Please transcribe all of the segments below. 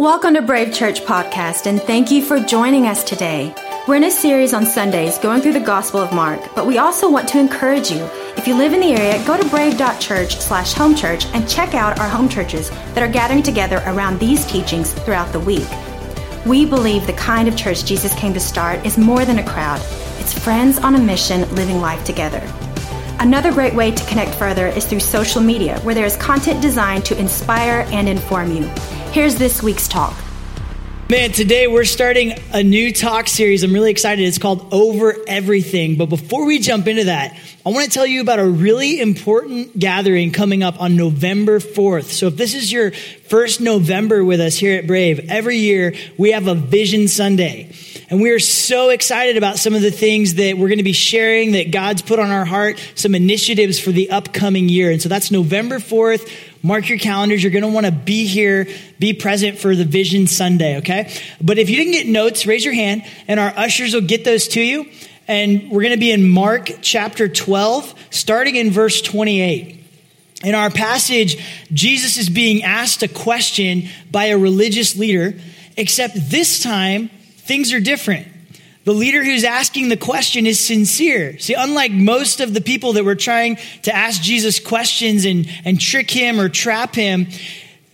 Welcome to Brave Church Podcast, and thank you for joining us today. We're in a series on Sundays going through the Gospel of Mark, but we also want to encourage you. If you live in the area, go to brave.church slash home church and check out our home churches that are gathering together around these teachings throughout the week. We believe the kind of church Jesus came to start is more than a crowd. It's friends on a mission living life together. Another great way to connect further is through social media, where there is content designed to inspire and inform you. Here's this week's talk. Man, today we're starting a new talk series. I'm really excited. It's called Over Everything. But before we jump into that, I want to tell you about a really important gathering coming up on November 4th. So if this is your first November with us here at Brave, every year we have a Vision Sunday. And we are so excited about some of the things that we're going to be sharing that God's put on our heart, some initiatives for the upcoming year. And so that's November 4th. Mark your calendars. You're going to want to be here, be present for the Vision Sunday, okay? But if you didn't get notes, raise your hand and our ushers will get those to you. And we're going to be in Mark chapter 12, starting in verse 28. In our passage, Jesus is being asked a question by a religious leader, except this time things are different. The leader who's asking the question is sincere. See, unlike most of the people that were trying to ask Jesus questions and, and trick him or trap him,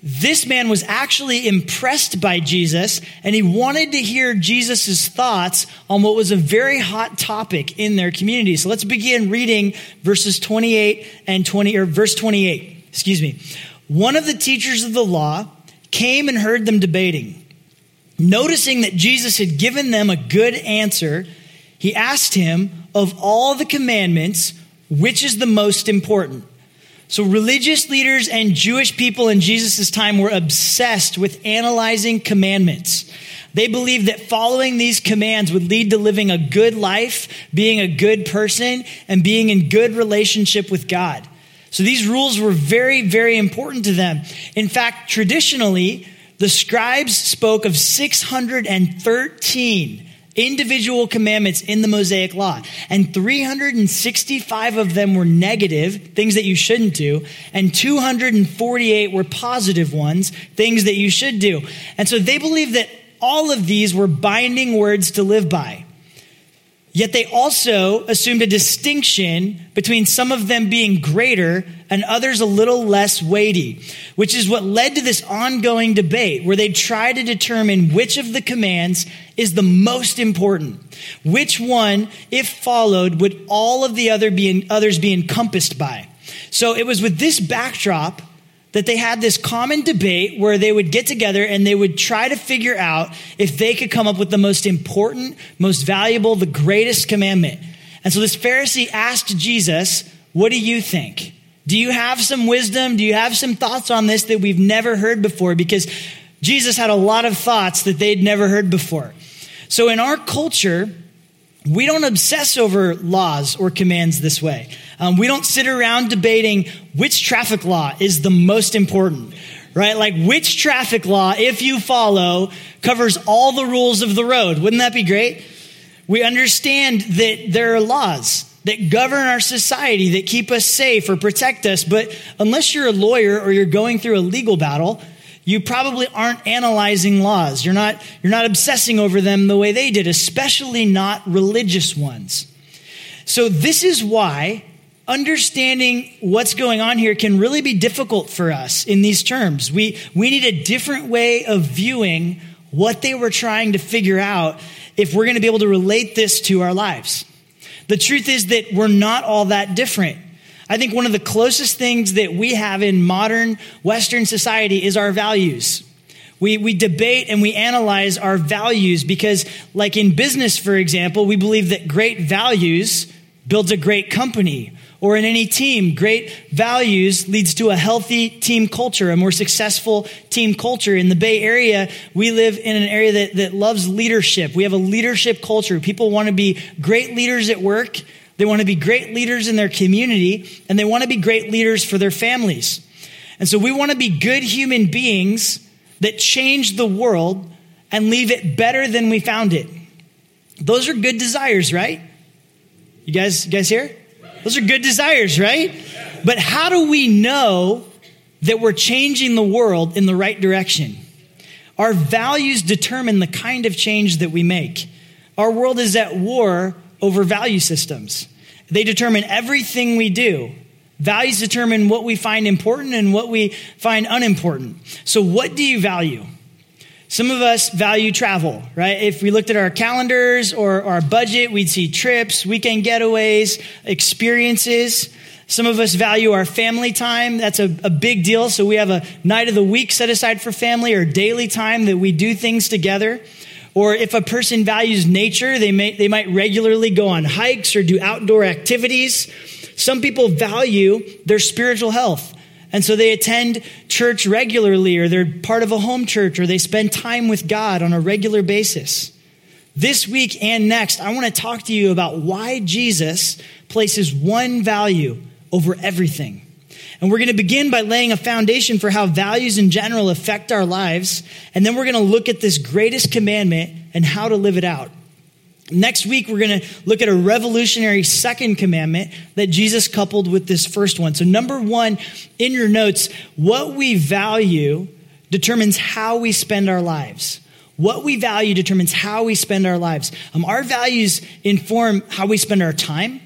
this man was actually impressed by Jesus and he wanted to hear Jesus' thoughts on what was a very hot topic in their community. So let's begin reading verses 28 and 20, or verse 28, excuse me. One of the teachers of the law came and heard them debating. Noticing that Jesus had given them a good answer, he asked him, Of all the commandments, which is the most important? So, religious leaders and Jewish people in Jesus' time were obsessed with analyzing commandments. They believed that following these commands would lead to living a good life, being a good person, and being in good relationship with God. So, these rules were very, very important to them. In fact, traditionally, the scribes spoke of 613 individual commandments in the Mosaic Law, and 365 of them were negative, things that you shouldn't do, and 248 were positive ones, things that you should do. And so they believed that all of these were binding words to live by. Yet they also assumed a distinction between some of them being greater and others a little less weighty, which is what led to this ongoing debate where they try to determine which of the commands is the most important. Which one, if followed, would all of the other be, others be encompassed by? So it was with this backdrop that they had this common debate where they would get together and they would try to figure out if they could come up with the most important, most valuable, the greatest commandment. And so this Pharisee asked Jesus, What do you think? Do you have some wisdom? Do you have some thoughts on this that we've never heard before? Because Jesus had a lot of thoughts that they'd never heard before. So in our culture, we don't obsess over laws or commands this way. Um, we don't sit around debating which traffic law is the most important, right? Like which traffic law, if you follow, covers all the rules of the road. Wouldn't that be great? We understand that there are laws that govern our society that keep us safe or protect us, but unless you're a lawyer or you're going through a legal battle, you probably aren't analyzing laws. You're not, you're not obsessing over them the way they did, especially not religious ones. So this is why understanding what's going on here can really be difficult for us in these terms. We, we need a different way of viewing what they were trying to figure out if we're going to be able to relate this to our lives. The truth is that we're not all that different. I think one of the closest things that we have in modern Western society is our values. We, we debate and we analyze our values because, like in business, for example, we believe that great values builds a great company or in any team, great values leads to a healthy team culture, a more successful team culture. In the Bay Area, we live in an area that, that loves leadership. We have a leadership culture. People want to be great leaders at work. They want to be great leaders in their community and they want to be great leaders for their families. And so we want to be good human beings that change the world and leave it better than we found it. Those are good desires, right? You guys, you guys here? Those are good desires, right? But how do we know that we're changing the world in the right direction? Our values determine the kind of change that we make. Our world is at war over value systems. They determine everything we do. Values determine what we find important and what we find unimportant. So, what do you value? Some of us value travel, right? If we looked at our calendars or our budget, we'd see trips, weekend getaways, experiences. Some of us value our family time. That's a, a, big deal. So we have a night of the week set aside for family or daily time that we do things together. Or if a person values nature, they, may, they might regularly go on hikes or do outdoor activities. Some people value their spiritual health. And so they attend church regularly, or they're part of a home church, or they spend time with God on a regular basis. This week and next, I want to talk to you about why Jesus places one value over everything. And we're going to begin by laying a foundation for how values in general affect our lives. And then we're going to look at this greatest commandment and how to live it out. Next week, we're going to look at a revolutionary second commandment that Jesus coupled with this first one. So, number one, in your notes, what we value determines how we spend our lives. What we value determines how we spend our lives. Um, our values inform how we spend our time,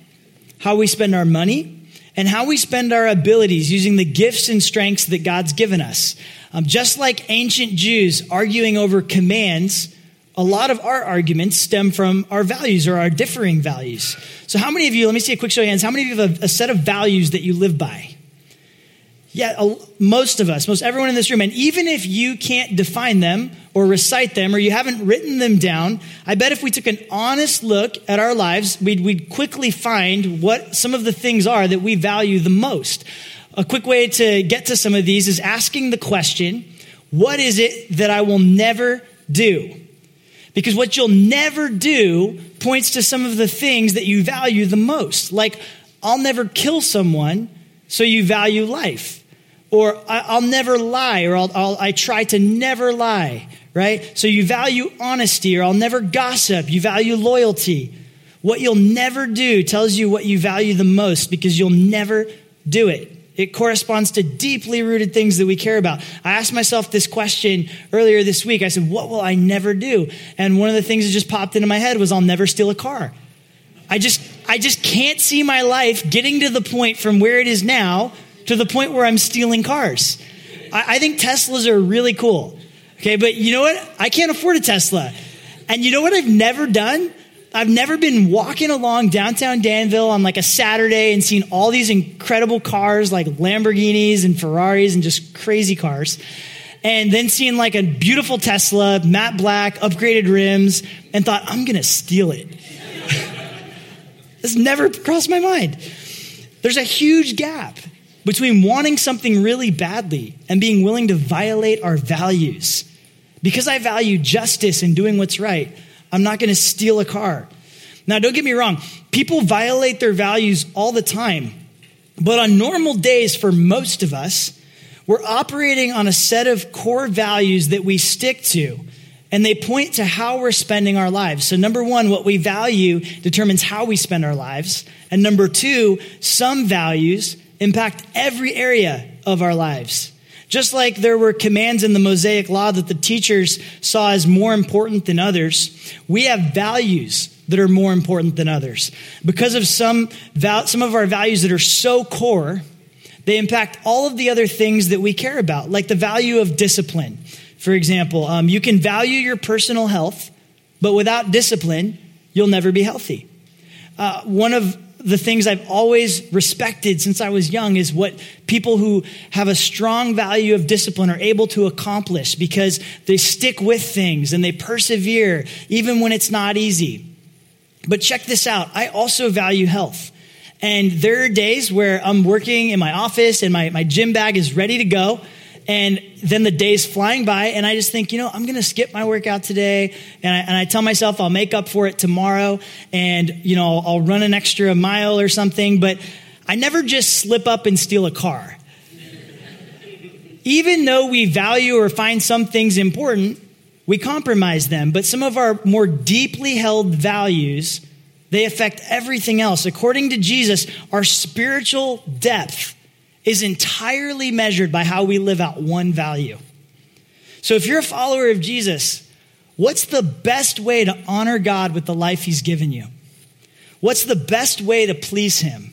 how we spend our money, and how we spend our abilities using the gifts and strengths that God's given us. Um, just like ancient Jews arguing over commands, a lot of our arguments stem from our values or our differing values. So, how many of you, let me see a quick show of hands, how many of you have a, a set of values that you live by? Yeah, most of us, most everyone in this room. And even if you can't define them or recite them or you haven't written them down, I bet if we took an honest look at our lives, we'd, we'd quickly find what some of the things are that we value the most. A quick way to get to some of these is asking the question, what is it that I will never do? Because what you'll never do points to some of the things that you value the most. Like, I'll never kill someone, so you value life. Or I'll never lie, or I'll, I'll, I try to never lie, right? So you value honesty, or I'll never gossip. You value loyalty. What you'll never do tells you what you value the most because you'll never do it. It corresponds to deeply rooted things that we care about. I asked myself this question earlier this week. I said, What will I never do? And one of the things that just popped into my head was, I'll never steal a car. I just, I just can't see my life getting to the point from where it is now to the point where I'm stealing cars. I, I think Teslas are really cool. Okay, but you know what? I can't afford a Tesla. And you know what I've never done? I've never been walking along downtown Danville on like a Saturday and seen all these incredible cars like Lamborghinis and Ferraris and just crazy cars. And then seeing like a beautiful Tesla, matte black, upgraded rims, and thought, I'm going to steal it. this never crossed my mind. There's a huge gap between wanting something really badly and being willing to violate our values. Because I value justice and doing what's right, I'm not going to steal a car. Now, don't get me wrong, people violate their values all the time. But on normal days, for most of us, we're operating on a set of core values that we stick to, and they point to how we're spending our lives. So, number one, what we value determines how we spend our lives. And number two, some values impact every area of our lives. Just like there were commands in the Mosaic Law that the teachers saw as more important than others, we have values that are more important than others. Because of some, some of our values that are so core, they impact all of the other things that we care about, like the value of discipline. For example, um, you can value your personal health, but without discipline, you'll never be healthy. Uh, one of the things I've always respected since I was young is what people who have a strong value of discipline are able to accomplish because they stick with things and they persevere even when it's not easy. But check this out. I also value health. And there are days where I'm working in my office and my, my gym bag is ready to go and then the day's flying by, and I just think, you know, I'm going to skip my workout today. And I, and I, tell myself I'll make up for it tomorrow, and, you know, I'll, I'll run an extra mile or something. But I never just slip up and steal a car. Even though we value or find some things important, we compromise them. But some of our more deeply held values, they affect everything else. According to Jesus, our spiritual depth is entirely measured by how we live out one value. So if you're a follower of Jesus, what's the best way to honor God with the life he's given you? What's the best way to please him?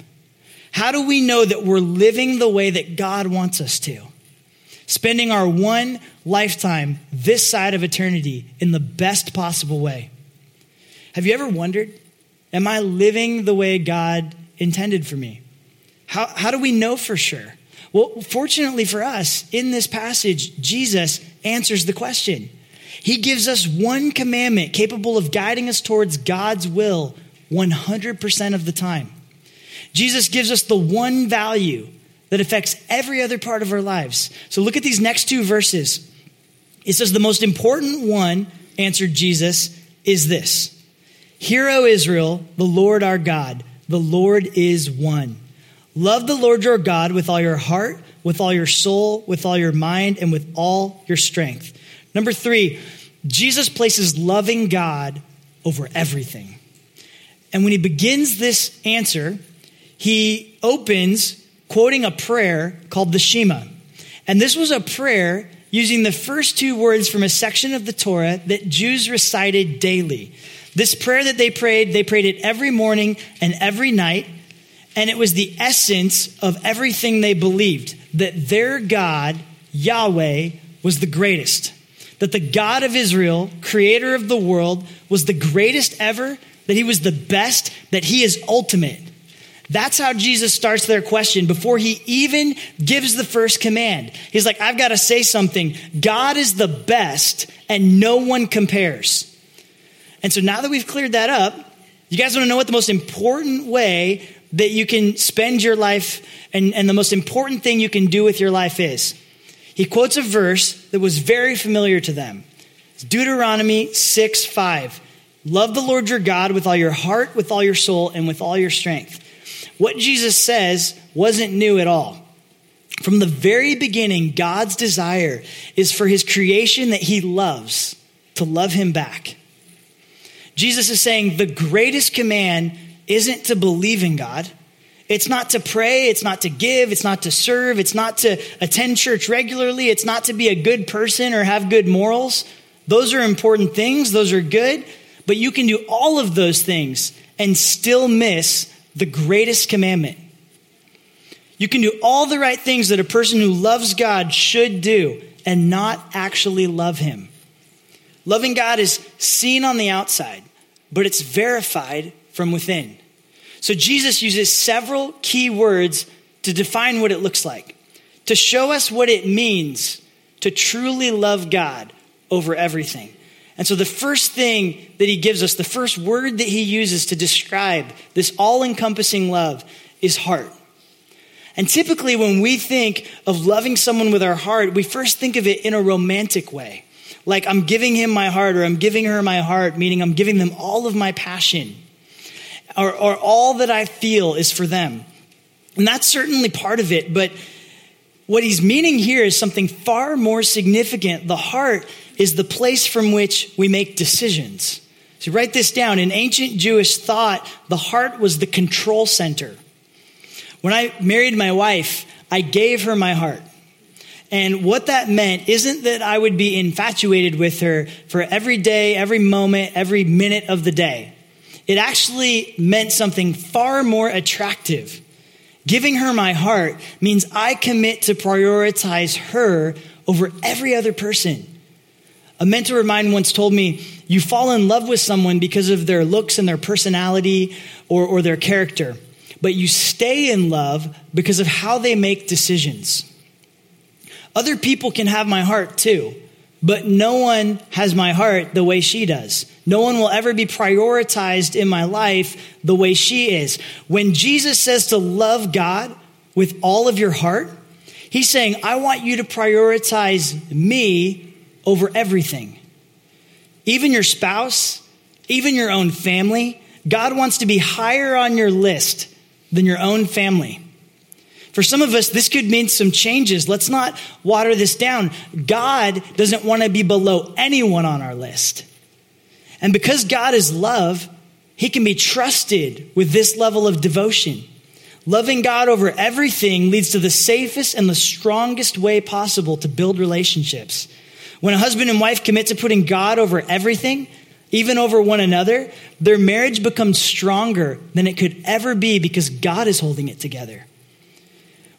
How do we know that we're living the way that God wants us to? Spending our one lifetime this side of eternity in the best possible way. Have you ever wondered, am I living the way God intended for me? How, how do we know for sure? Well, fortunately for us, in this passage, Jesus answers the question. He gives us one commandment capable of guiding us towards God's will 100% of the time. Jesus gives us the one value that affects every other part of our lives. So look at these next two verses. It says, The most important one, answered Jesus, is this Hear, O Israel, the Lord our God, the Lord is one. Love the Lord your God with all your heart, with all your soul, with all your mind, and with all your strength. Number three, Jesus places loving God over everything. And when he begins this answer, he opens quoting a prayer called the Shema. And this was a prayer using the first two words from a section of the Torah that Jews recited daily. This prayer that they prayed, they prayed it every morning and every night. And it was the essence of everything they believed that their God, Yahweh, was the greatest. That the God of Israel, creator of the world, was the greatest ever, that he was the best, that he is ultimate. That's how Jesus starts their question before he even gives the first command. He's like, I've got to say something. God is the best, and no one compares. And so now that we've cleared that up, you guys want to know what the most important way that you can spend your life and, and the most important thing you can do with your life is? He quotes a verse that was very familiar to them. It's Deuteronomy 6 5. Love the Lord your God with all your heart, with all your soul, and with all your strength. What Jesus says wasn't new at all. From the very beginning, God's desire is for his creation that he loves to love him back. Jesus is saying the greatest command isn't to believe in God. It's not to pray. It's not to give. It's not to serve. It's not to attend church regularly. It's not to be a good person or have good morals. Those are important things. Those are good. But you can do all of those things and still miss the greatest commandment. You can do all the right things that a person who loves God should do and not actually love Him. Loving God is seen on the outside, but it's verified from within. So Jesus uses several key words to define what it looks like, to show us what it means to truly love God over everything. And so the first thing that he gives us, the first word that he uses to describe this all encompassing love is heart. And typically, when we think of loving someone with our heart, we first think of it in a romantic way. Like I'm giving him my heart or I'm giving her my heart, meaning I'm giving them all of my passion or, or all that I feel is for them. And that's certainly part of it, but what he's meaning here is something far more significant. The heart is the place from which we make decisions. So write this down. In ancient Jewish thought, the heart was the control center. When I married my wife, I gave her my heart. And what that meant isn't that I would be infatuated with her for every day, every moment, every minute of the day. It actually meant something far more attractive. Giving her my heart means I commit to prioritize her over every other person. A mentor of mine once told me, You fall in love with someone because of their looks and their personality or, or their character, but you stay in love because of how they make decisions. Other people can have my heart too, but no one has my heart the way she does. No one will ever be prioritized in my life the way she is. When Jesus says to love God with all of your heart, he's saying, I want you to prioritize me over everything. Even your spouse, even your own family. God wants to be higher on your list than your own family. For some of us, this could mean some changes. Let's not water this down. God doesn't want to be below anyone on our list. And because God is love, he can be trusted with this level of devotion. Loving God over everything leads to the safest and the strongest way possible to build relationships. When a husband and wife commit to putting God over everything, even over one another, their marriage becomes stronger than it could ever be because God is holding it together.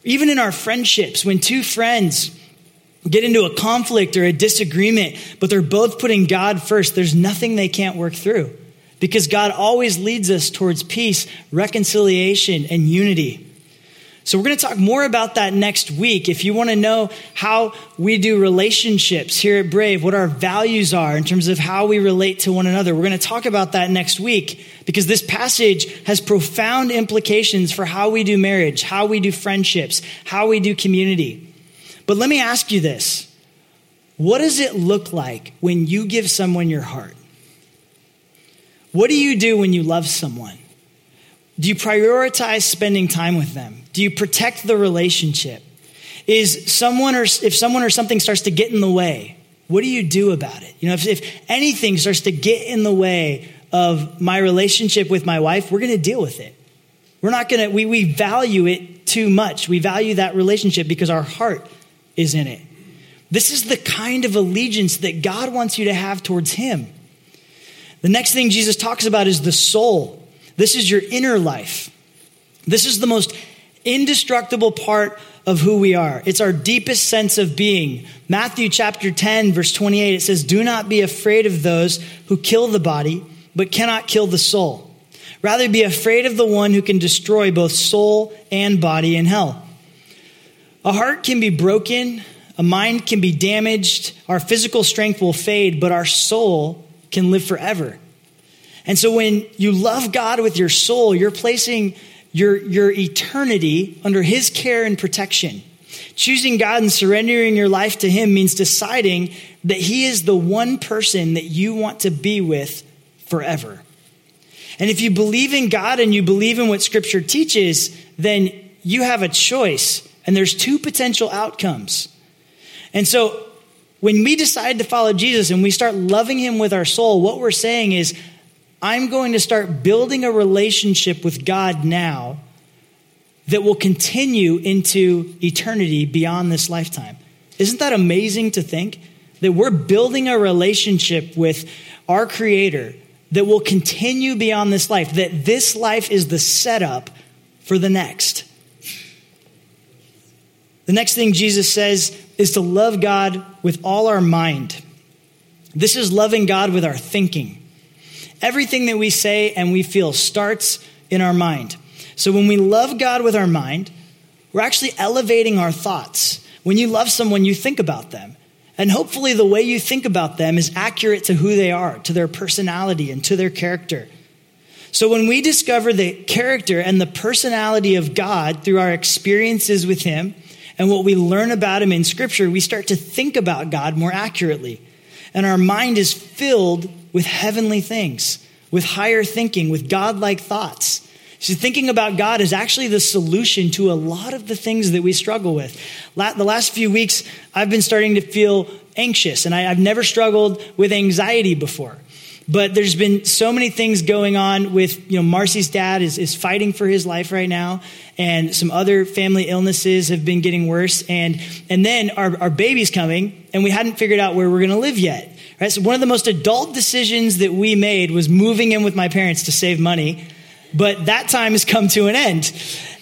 Even in our friendships, when two friends get into a conflict or a disagreement, but they're both putting God first, there's nothing they can't work through because God always leads us towards peace, reconciliation, and unity. So, we're going to talk more about that next week. If you want to know how we do relationships here at Brave, what our values are in terms of how we relate to one another, we're going to talk about that next week because this passage has profound implications for how we do marriage, how we do friendships, how we do community. But let me ask you this What does it look like when you give someone your heart? What do you do when you love someone? Do you prioritize spending time with them? Do you protect the relationship? Is someone or if someone or something starts to get in the way, what do you do about it? You know, if, if anything starts to get in the way of my relationship with my wife, we're going to deal with it. We're not going to, we, we value it too much. We value that relationship because our heart is in it. This is the kind of allegiance that God wants you to have towards Him. The next thing Jesus talks about is the soul. This is your inner life. This is the most indestructible part of who we are. It's our deepest sense of being. Matthew chapter 10, verse 28, it says, Do not be afraid of those who kill the body, but cannot kill the soul. Rather, be afraid of the one who can destroy both soul and body in hell. A heart can be broken, a mind can be damaged, our physical strength will fade, but our soul can live forever. And so when you love God with your soul, you're placing your, your eternity under His care and protection. Choosing God and surrendering your life to Him means deciding that He is the one person that you want to be with forever. And if you believe in God and you believe in what Scripture teaches, then you have a choice, and there's two potential outcomes. And so when we decide to follow Jesus and we start loving Him with our soul, what we're saying is, I'm going to start building a relationship with God now that will continue into eternity beyond this lifetime. Isn't that amazing to think? That we're building a relationship with our Creator that will continue beyond this life, that this life is the setup for the next. The next thing Jesus says is to love God with all our mind. This is loving God with our thinking. Everything that we say and we feel starts in our mind. So when we love God with our mind, we're actually elevating our thoughts. When you love someone, you think about them. And hopefully, the way you think about them is accurate to who they are, to their personality, and to their character. So, when we discover the character and the personality of God through our experiences with Him and what we learn about Him in Scripture, we start to think about God more accurately. And our mind is filled with heavenly things, with higher thinking, with godlike thoughts. So, thinking about God is actually the solution to a lot of the things that we struggle with. The last few weeks, I've been starting to feel anxious, and I, have never struggled with anxiety before. But there's been so many things going on with, you know, Marcy's dad is, is fighting for his life right now, and some other family illnesses have been getting worse. And, and then our, our baby's coming, and we hadn't figured out where we're going to live yet. Right? So one of the most adult decisions that we made was moving in with my parents to save money. But that time has come to an end.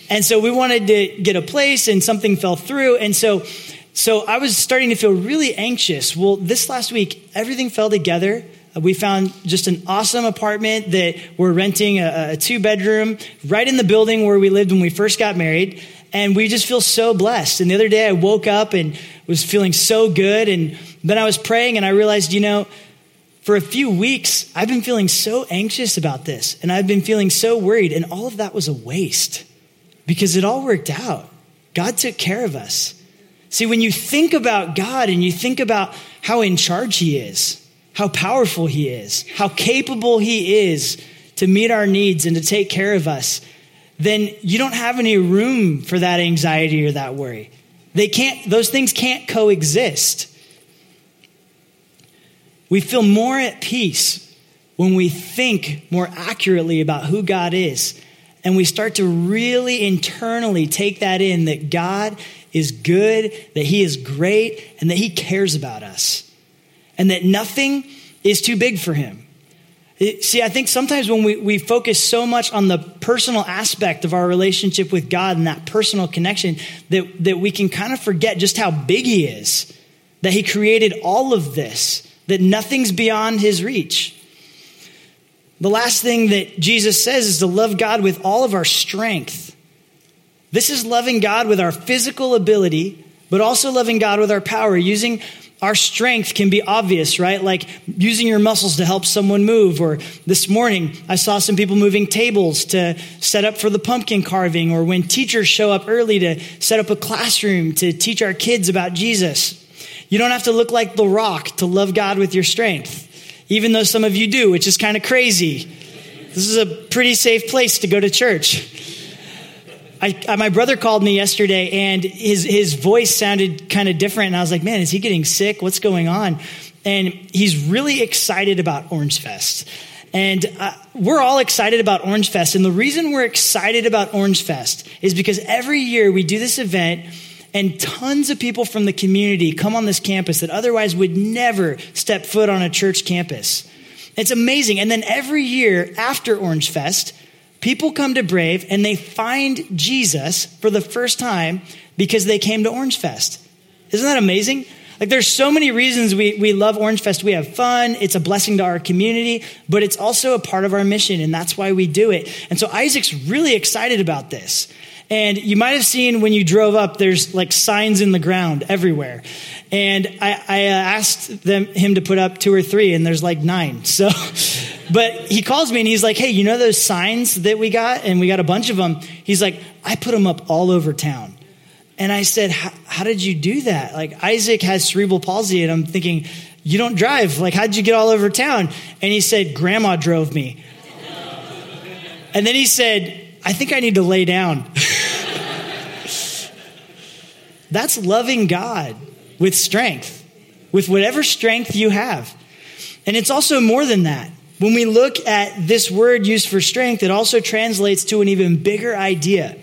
And so we wanted to get a place and something fell through. And so, so I was starting to feel really anxious. Well, this last week, everything fell together. Uh, we found just an awesome apartment that we're renting a, a two bedroom right in the building where we lived when we first got married. And we just feel so blessed. And the other day I woke up and was feeling so good. And then I was praying and I realized, you know, for a few weeks, I've been feeling so anxious about this and I've been feeling so worried. And all of that was a waste because it all worked out. God took care of us. See, when you think about God and you think about how in charge He is, how powerful He is, how capable He is to meet our needs and to take care of us, then you don't have any room for that anxiety or that worry. They can't, those things can't coexist. We feel more at peace when we think more accurately about who God is. And we start to really internally take that in that God is good, that He is great, and that He cares about us. And that nothing is too big for him. See, I think sometimes when we, we focus so much on the personal aspect of our relationship with God and that personal connection that, that we can kind of forget just how big He is, that He created all of this, that nothing's beyond His reach. The last thing that Jesus says is to love God with all of our strength. This is loving God with our physical ability, but also loving God with our power, using our strength can be obvious, right? Like using your muscles to help someone move. Or this morning, I saw some people moving tables to set up for the pumpkin carving, or when teachers show up early to set up a classroom to teach our kids about Jesus. You don't have to look like The Rock to love God with your strength, even though some of you do, which is kind of crazy. This is a pretty safe place to go to church. I, my brother called me yesterday and his, his voice sounded kind of different. And I was like, man, is he getting sick? What's going on? And he's really excited about Orange Fest. And uh, we're all excited about Orange Fest. And the reason we're excited about Orange Fest is because every year we do this event and tons of people from the community come on this campus that otherwise would never step foot on a church campus. It's amazing. And then every year after Orange Fest, People come to Brave and they find Jesus for the first time because they came to Orange Fest. Isn't that amazing? Like there's so many reasons we, we love Orange Fest. We have fun. It's a blessing to our community, but it's also a part of our mission and that's why we do it. And so Isaac's really excited about this. And you might have seen when you drove up, there's like signs in the ground everywhere. And I, I uh, asked them, him to put up two or three, and there's like nine. So, but he calls me and he's like, hey, you know those signs that we got? And we got a bunch of them. He's like, I put them up all over town. And I said, how did you do that? Like, Isaac has cerebral palsy, and I'm thinking, you don't drive. Like, how'd you get all over town? And he said, Grandma drove me. And then he said, I think I need to lay down. That's loving God with strength, with whatever strength you have. And it's also more than that. When we look at this word used for strength, it also translates to an even bigger idea.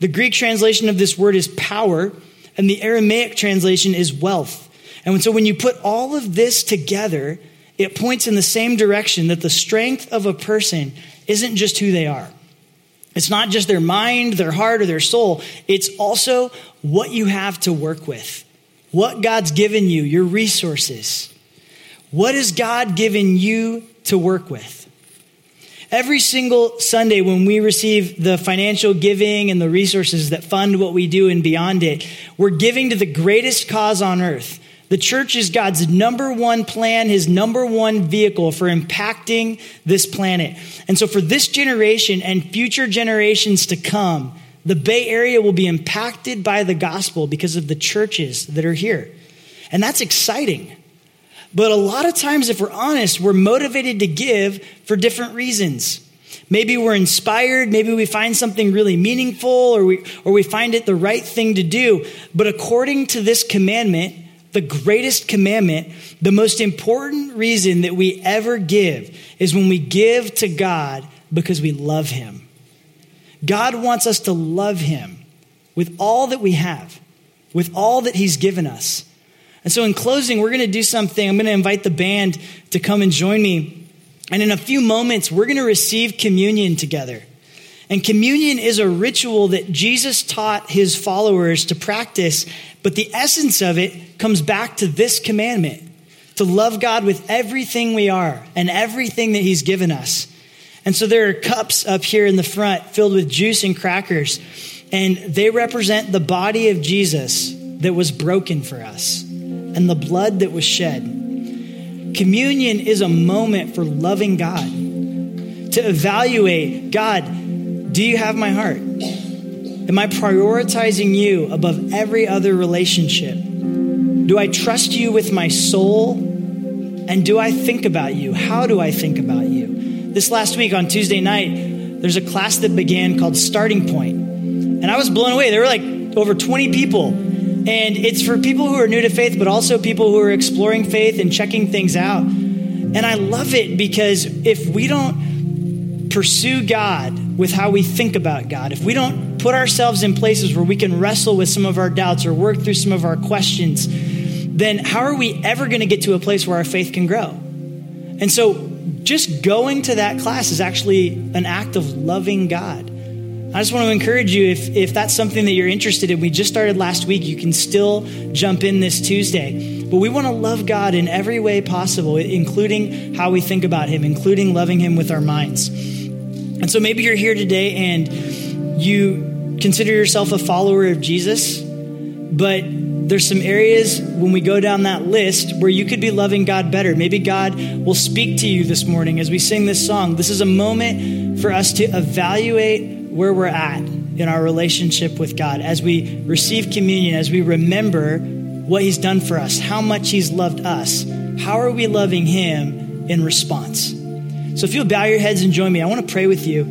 The Greek translation of this word is power, and the Aramaic translation is wealth. And so when you put all of this together, it points in the same direction that the strength of a person isn't just who they are. It's not just their mind, their heart, or their soul. It's also what you have to work with, what God's given you, your resources. What has God given you to work with? Every single Sunday, when we receive the financial giving and the resources that fund what we do and beyond it, we're giving to the greatest cause on earth the church is God's number one plan, his number one vehicle for impacting this planet. And so, for this generation and future generations to come, the Bay Area will be impacted by the gospel because of the churches that are here. And that's exciting. But a lot of times, if we're honest, we're motivated to give for different reasons. Maybe we're inspired, maybe we find something really meaningful, or we, or we find it the right thing to do. But according to this commandment, the greatest commandment, the most important reason that we ever give is when we give to God because we love Him. God wants us to love Him with all that we have, with all that He's given us. And so, in closing, we're going to do something. I'm going to invite the band to come and join me. And in a few moments, we're going to receive communion together. And communion is a ritual that Jesus taught his followers to practice, but the essence of it comes back to this commandment to love God with everything we are and everything that he's given us. And so there are cups up here in the front filled with juice and crackers, and they represent the body of Jesus that was broken for us and the blood that was shed. Communion is a moment for loving God, to evaluate God do you have my heart? Am I prioritizing you above every other relationship? Do I trust you with my soul? And do I think about you? How do I think about you? This last week on Tuesday night, there's a class that began called Starting Point. And I was blown away. There were like over 20 people. And it's for people who are new to faith, but also people who are exploring faith and checking things out. And I love it because if we don't pursue God with how we think about God, if we don't put ourselves in places where we can wrestle with some of our doubts or work through some of our questions, then how are we ever going to get to a place where our faith can grow? And so just going to that class is actually an act of loving God. I just want to encourage you if, if that's something that you're interested in, we just started last week, you can still jump in this Tuesday. But we want to love God in every way possible, including how we think about Him, including loving Him with our minds. And so maybe you're here today and you consider yourself a follower of Jesus, but there's some areas when we go down that list where you could be loving God better. Maybe God will speak to you this morning as we sing this song. This is a moment for us to evaluate where we're at in our relationship with God as we receive communion, as we remember what He's done for us, how much He's loved us. How are we loving Him in response? So if you'll bow your heads and join me, I want to pray with you.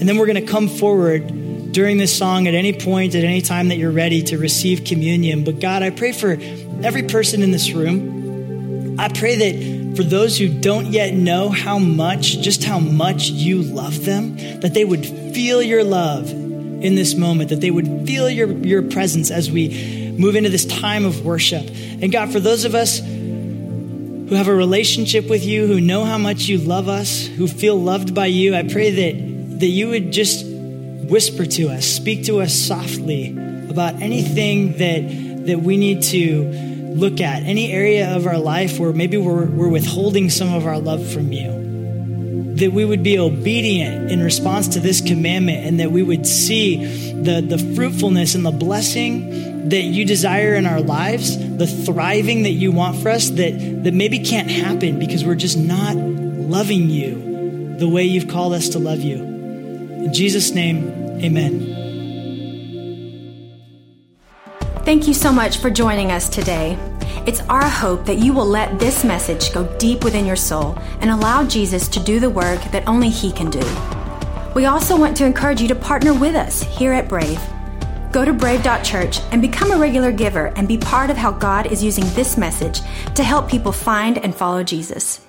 And then we're going to come forward during this song at any point, at any time that you're ready to receive communion. But God, I pray for every person in this room. I pray that for those who don't yet know how much, just how much you love them, that they would feel your love in this moment, that they would feel your, your presence as we move into this time of worship. And God, for those of us who have a relationship with you, who know how much you love us, who feel loved by you, I pray that, that you would just whisper to us, speak to us softly about anything that, that we need to look at, any area of our life where maybe we're, we're withholding some of our love from you. That we would be obedient in response to this commandment and that we would see the, the fruitfulness and the blessing that you desire in our lives, the thriving that you want for us that, that maybe can't happen because we're just not loving you the way you've called us to love you. In Jesus' name, Amen. Thank you so much for joining us today. It's our hope that you will let this message go deep within your soul and allow Jesus to do the work that only He can do. We also want to encourage you to partner with us here at Brave. Go to brave.church and become a regular giver and be part of how God is using this message to help people find and follow Jesus.